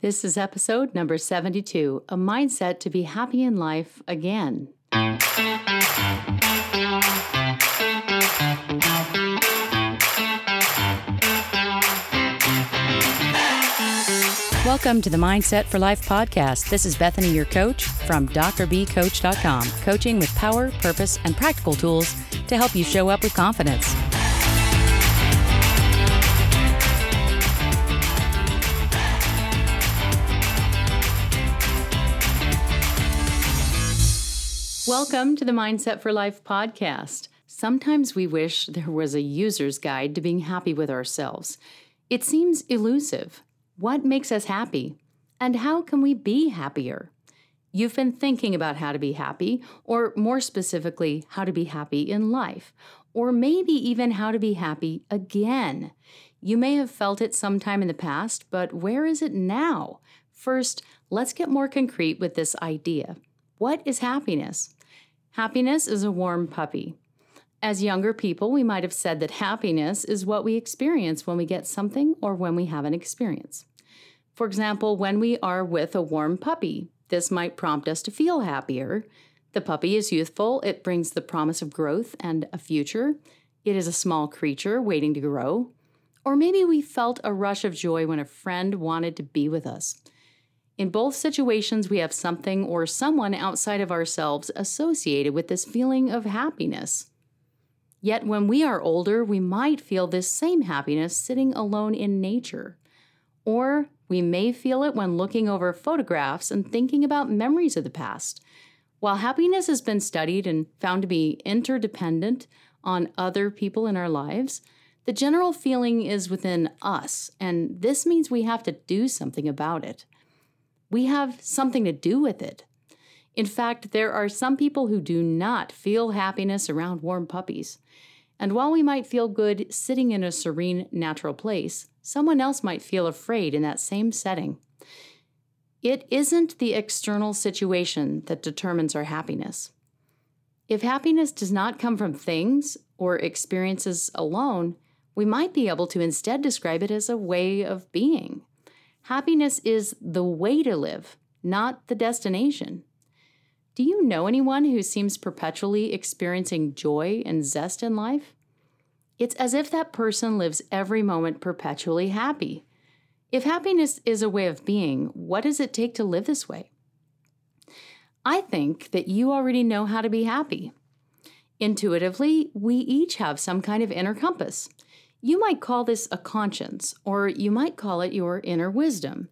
This is episode number 72 A Mindset to Be Happy in Life Again. Welcome to the Mindset for Life podcast. This is Bethany, your coach from drbcoach.com, coaching with power, purpose, and practical tools to help you show up with confidence. Welcome to the Mindset for Life podcast. Sometimes we wish there was a user's guide to being happy with ourselves. It seems elusive. What makes us happy? And how can we be happier? You've been thinking about how to be happy, or more specifically, how to be happy in life, or maybe even how to be happy again. You may have felt it sometime in the past, but where is it now? First, let's get more concrete with this idea. What is happiness? Happiness is a warm puppy. As younger people, we might have said that happiness is what we experience when we get something or when we have an experience. For example, when we are with a warm puppy, this might prompt us to feel happier. The puppy is youthful, it brings the promise of growth and a future. It is a small creature waiting to grow. Or maybe we felt a rush of joy when a friend wanted to be with us. In both situations, we have something or someone outside of ourselves associated with this feeling of happiness. Yet, when we are older, we might feel this same happiness sitting alone in nature. Or we may feel it when looking over photographs and thinking about memories of the past. While happiness has been studied and found to be interdependent on other people in our lives, the general feeling is within us, and this means we have to do something about it we have something to do with it. In fact, there are some people who do not feel happiness around warm puppies. And while we might feel good sitting in a serene, natural place, someone else might feel afraid in that same setting. It isn't the external situation that determines our happiness. If happiness does not come from things or experiences alone, we might be able to instead describe it as a way of being. Happiness is the way to live, not the destination. Do you know anyone who seems perpetually experiencing joy and zest in life? It's as if that person lives every moment perpetually happy. If happiness is a way of being, what does it take to live this way? I think that you already know how to be happy. Intuitively, we each have some kind of inner compass. You might call this a conscience, or you might call it your inner wisdom,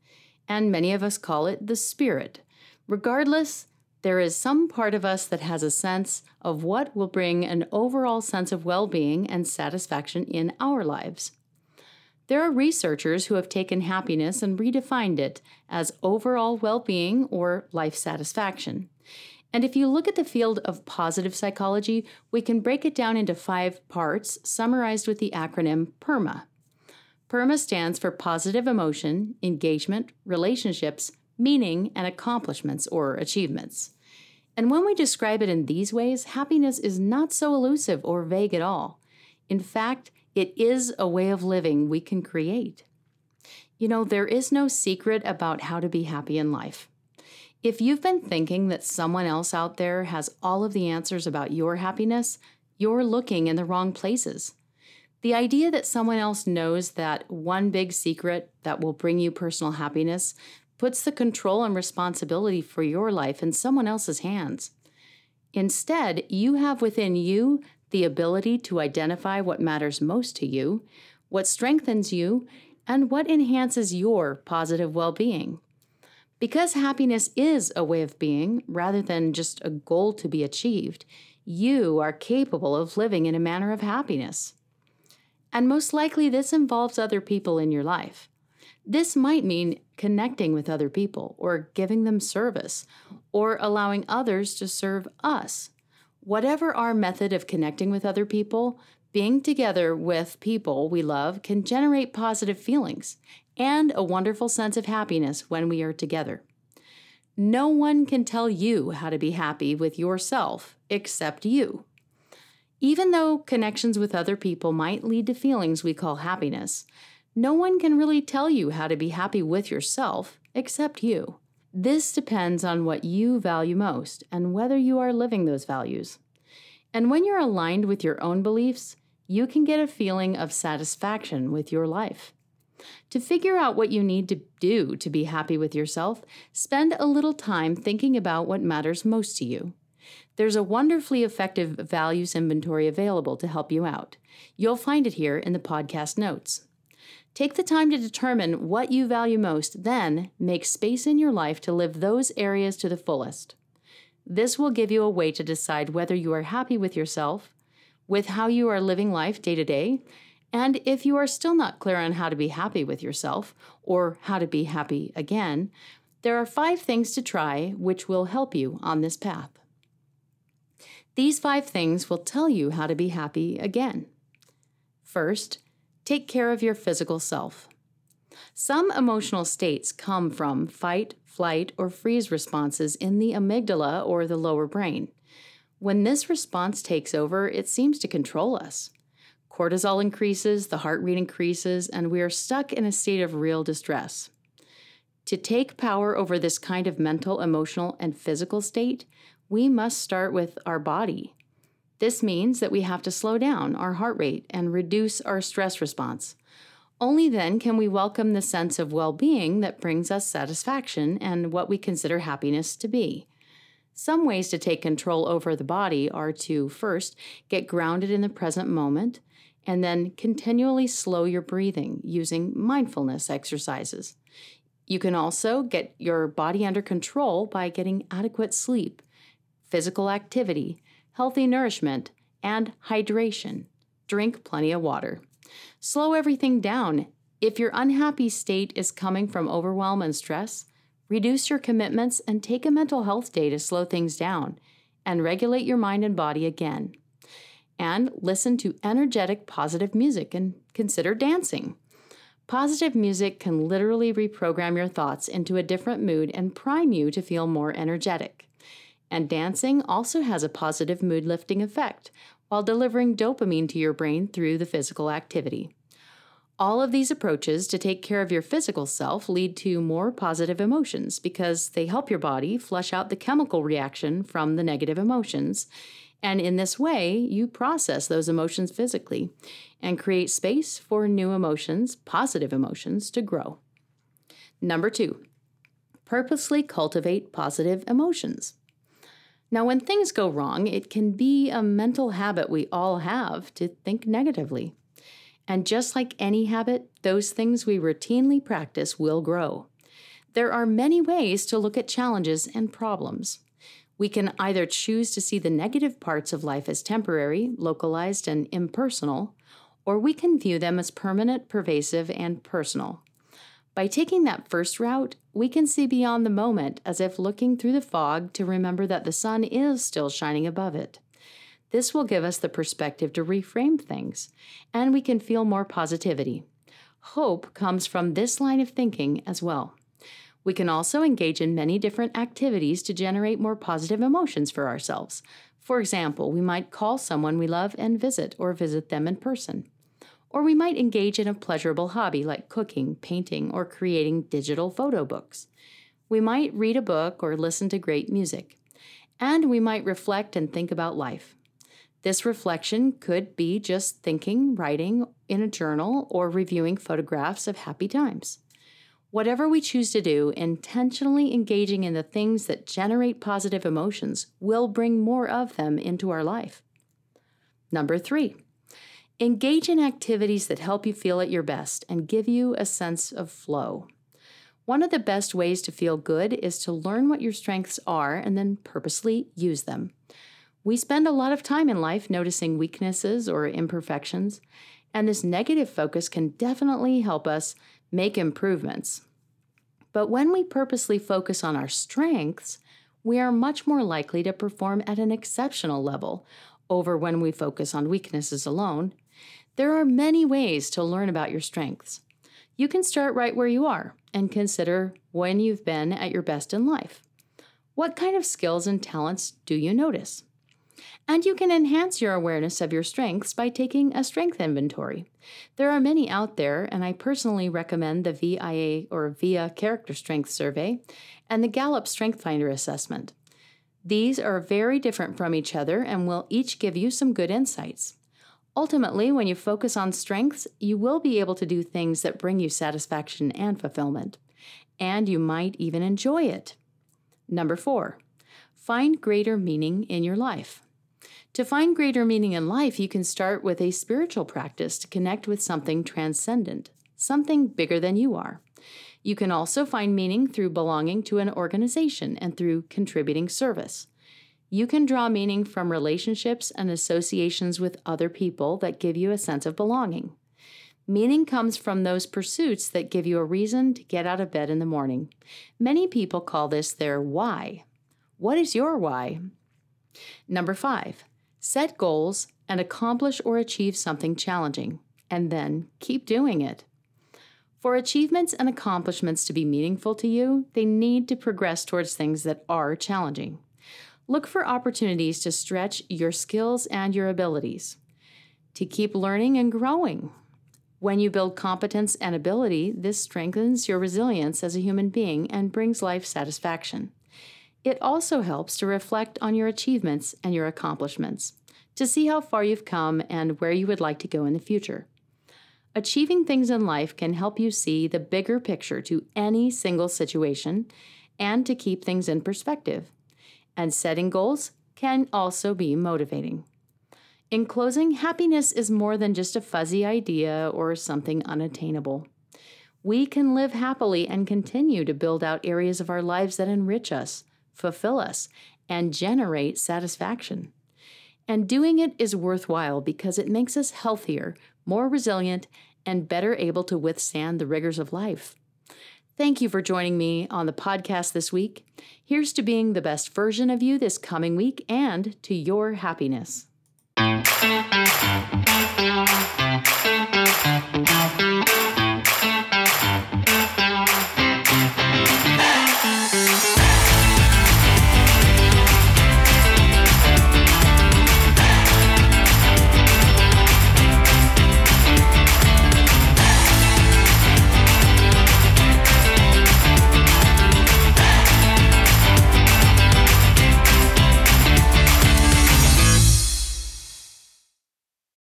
and many of us call it the spirit. Regardless, there is some part of us that has a sense of what will bring an overall sense of well being and satisfaction in our lives. There are researchers who have taken happiness and redefined it as overall well being or life satisfaction. And if you look at the field of positive psychology, we can break it down into five parts summarized with the acronym PERMA. PERMA stands for positive emotion, engagement, relationships, meaning, and accomplishments or achievements. And when we describe it in these ways, happiness is not so elusive or vague at all. In fact, it is a way of living we can create. You know, there is no secret about how to be happy in life. If you've been thinking that someone else out there has all of the answers about your happiness, you're looking in the wrong places. The idea that someone else knows that one big secret that will bring you personal happiness puts the control and responsibility for your life in someone else's hands. Instead, you have within you the ability to identify what matters most to you, what strengthens you, and what enhances your positive well being. Because happiness is a way of being rather than just a goal to be achieved, you are capable of living in a manner of happiness. And most likely, this involves other people in your life. This might mean connecting with other people, or giving them service, or allowing others to serve us. Whatever our method of connecting with other people, being together with people we love can generate positive feelings and a wonderful sense of happiness when we are together. No one can tell you how to be happy with yourself except you. Even though connections with other people might lead to feelings we call happiness, no one can really tell you how to be happy with yourself except you. This depends on what you value most and whether you are living those values. And when you're aligned with your own beliefs, you can get a feeling of satisfaction with your life. To figure out what you need to do to be happy with yourself, spend a little time thinking about what matters most to you. There's a wonderfully effective values inventory available to help you out. You'll find it here in the podcast notes. Take the time to determine what you value most, then make space in your life to live those areas to the fullest. This will give you a way to decide whether you are happy with yourself, with how you are living life day to day, and if you are still not clear on how to be happy with yourself or how to be happy again, there are five things to try which will help you on this path. These five things will tell you how to be happy again. First, take care of your physical self. Some emotional states come from fight, flight, or freeze responses in the amygdala or the lower brain. When this response takes over, it seems to control us. Cortisol increases, the heart rate increases, and we are stuck in a state of real distress. To take power over this kind of mental, emotional, and physical state, we must start with our body. This means that we have to slow down our heart rate and reduce our stress response. Only then can we welcome the sense of well being that brings us satisfaction and what we consider happiness to be. Some ways to take control over the body are to first get grounded in the present moment, and then continually slow your breathing using mindfulness exercises. You can also get your body under control by getting adequate sleep, physical activity, healthy nourishment, and hydration. Drink plenty of water. Slow everything down. If your unhappy state is coming from overwhelm and stress, reduce your commitments and take a mental health day to slow things down and regulate your mind and body again and listen to energetic, positive music and consider dancing. Positive music can literally reprogram your thoughts into a different mood and prime you to feel more energetic. And dancing also has a positive mood lifting effect while delivering dopamine to your brain through the physical activity. All of these approaches to take care of your physical self lead to more positive emotions because they help your body flush out the chemical reaction from the negative emotions and in this way, you process those emotions physically and create space for new emotions, positive emotions, to grow. Number two, purposely cultivate positive emotions. Now, when things go wrong, it can be a mental habit we all have to think negatively. And just like any habit, those things we routinely practice will grow. There are many ways to look at challenges and problems. We can either choose to see the negative parts of life as temporary, localized, and impersonal, or we can view them as permanent, pervasive, and personal. By taking that first route, we can see beyond the moment as if looking through the fog to remember that the sun is still shining above it. This will give us the perspective to reframe things, and we can feel more positivity. Hope comes from this line of thinking as well. We can also engage in many different activities to generate more positive emotions for ourselves. For example, we might call someone we love and visit or visit them in person. Or we might engage in a pleasurable hobby like cooking, painting, or creating digital photo books. We might read a book or listen to great music. And we might reflect and think about life. This reflection could be just thinking, writing in a journal, or reviewing photographs of happy times. Whatever we choose to do, intentionally engaging in the things that generate positive emotions will bring more of them into our life. Number three, engage in activities that help you feel at your best and give you a sense of flow. One of the best ways to feel good is to learn what your strengths are and then purposely use them. We spend a lot of time in life noticing weaknesses or imperfections, and this negative focus can definitely help us make improvements. But when we purposely focus on our strengths, we are much more likely to perform at an exceptional level over when we focus on weaknesses alone. There are many ways to learn about your strengths. You can start right where you are and consider when you've been at your best in life. What kind of skills and talents do you notice? And you can enhance your awareness of your strengths by taking a strength inventory. There are many out there, and I personally recommend the VIA or VIA Character Strength Survey and the Gallup Strength Finder Assessment. These are very different from each other and will each give you some good insights. Ultimately, when you focus on strengths, you will be able to do things that bring you satisfaction and fulfillment. And you might even enjoy it. Number four, find greater meaning in your life. To find greater meaning in life, you can start with a spiritual practice to connect with something transcendent, something bigger than you are. You can also find meaning through belonging to an organization and through contributing service. You can draw meaning from relationships and associations with other people that give you a sense of belonging. Meaning comes from those pursuits that give you a reason to get out of bed in the morning. Many people call this their why. What is your why? Number five, set goals and accomplish or achieve something challenging, and then keep doing it. For achievements and accomplishments to be meaningful to you, they need to progress towards things that are challenging. Look for opportunities to stretch your skills and your abilities, to keep learning and growing. When you build competence and ability, this strengthens your resilience as a human being and brings life satisfaction. It also helps to reflect on your achievements and your accomplishments, to see how far you've come and where you would like to go in the future. Achieving things in life can help you see the bigger picture to any single situation and to keep things in perspective. And setting goals can also be motivating. In closing, happiness is more than just a fuzzy idea or something unattainable. We can live happily and continue to build out areas of our lives that enrich us, fulfill us, and generate satisfaction. And doing it is worthwhile because it makes us healthier, more resilient, and better able to withstand the rigors of life. Thank you for joining me on the podcast this week. Here's to being the best version of you this coming week and to your happiness.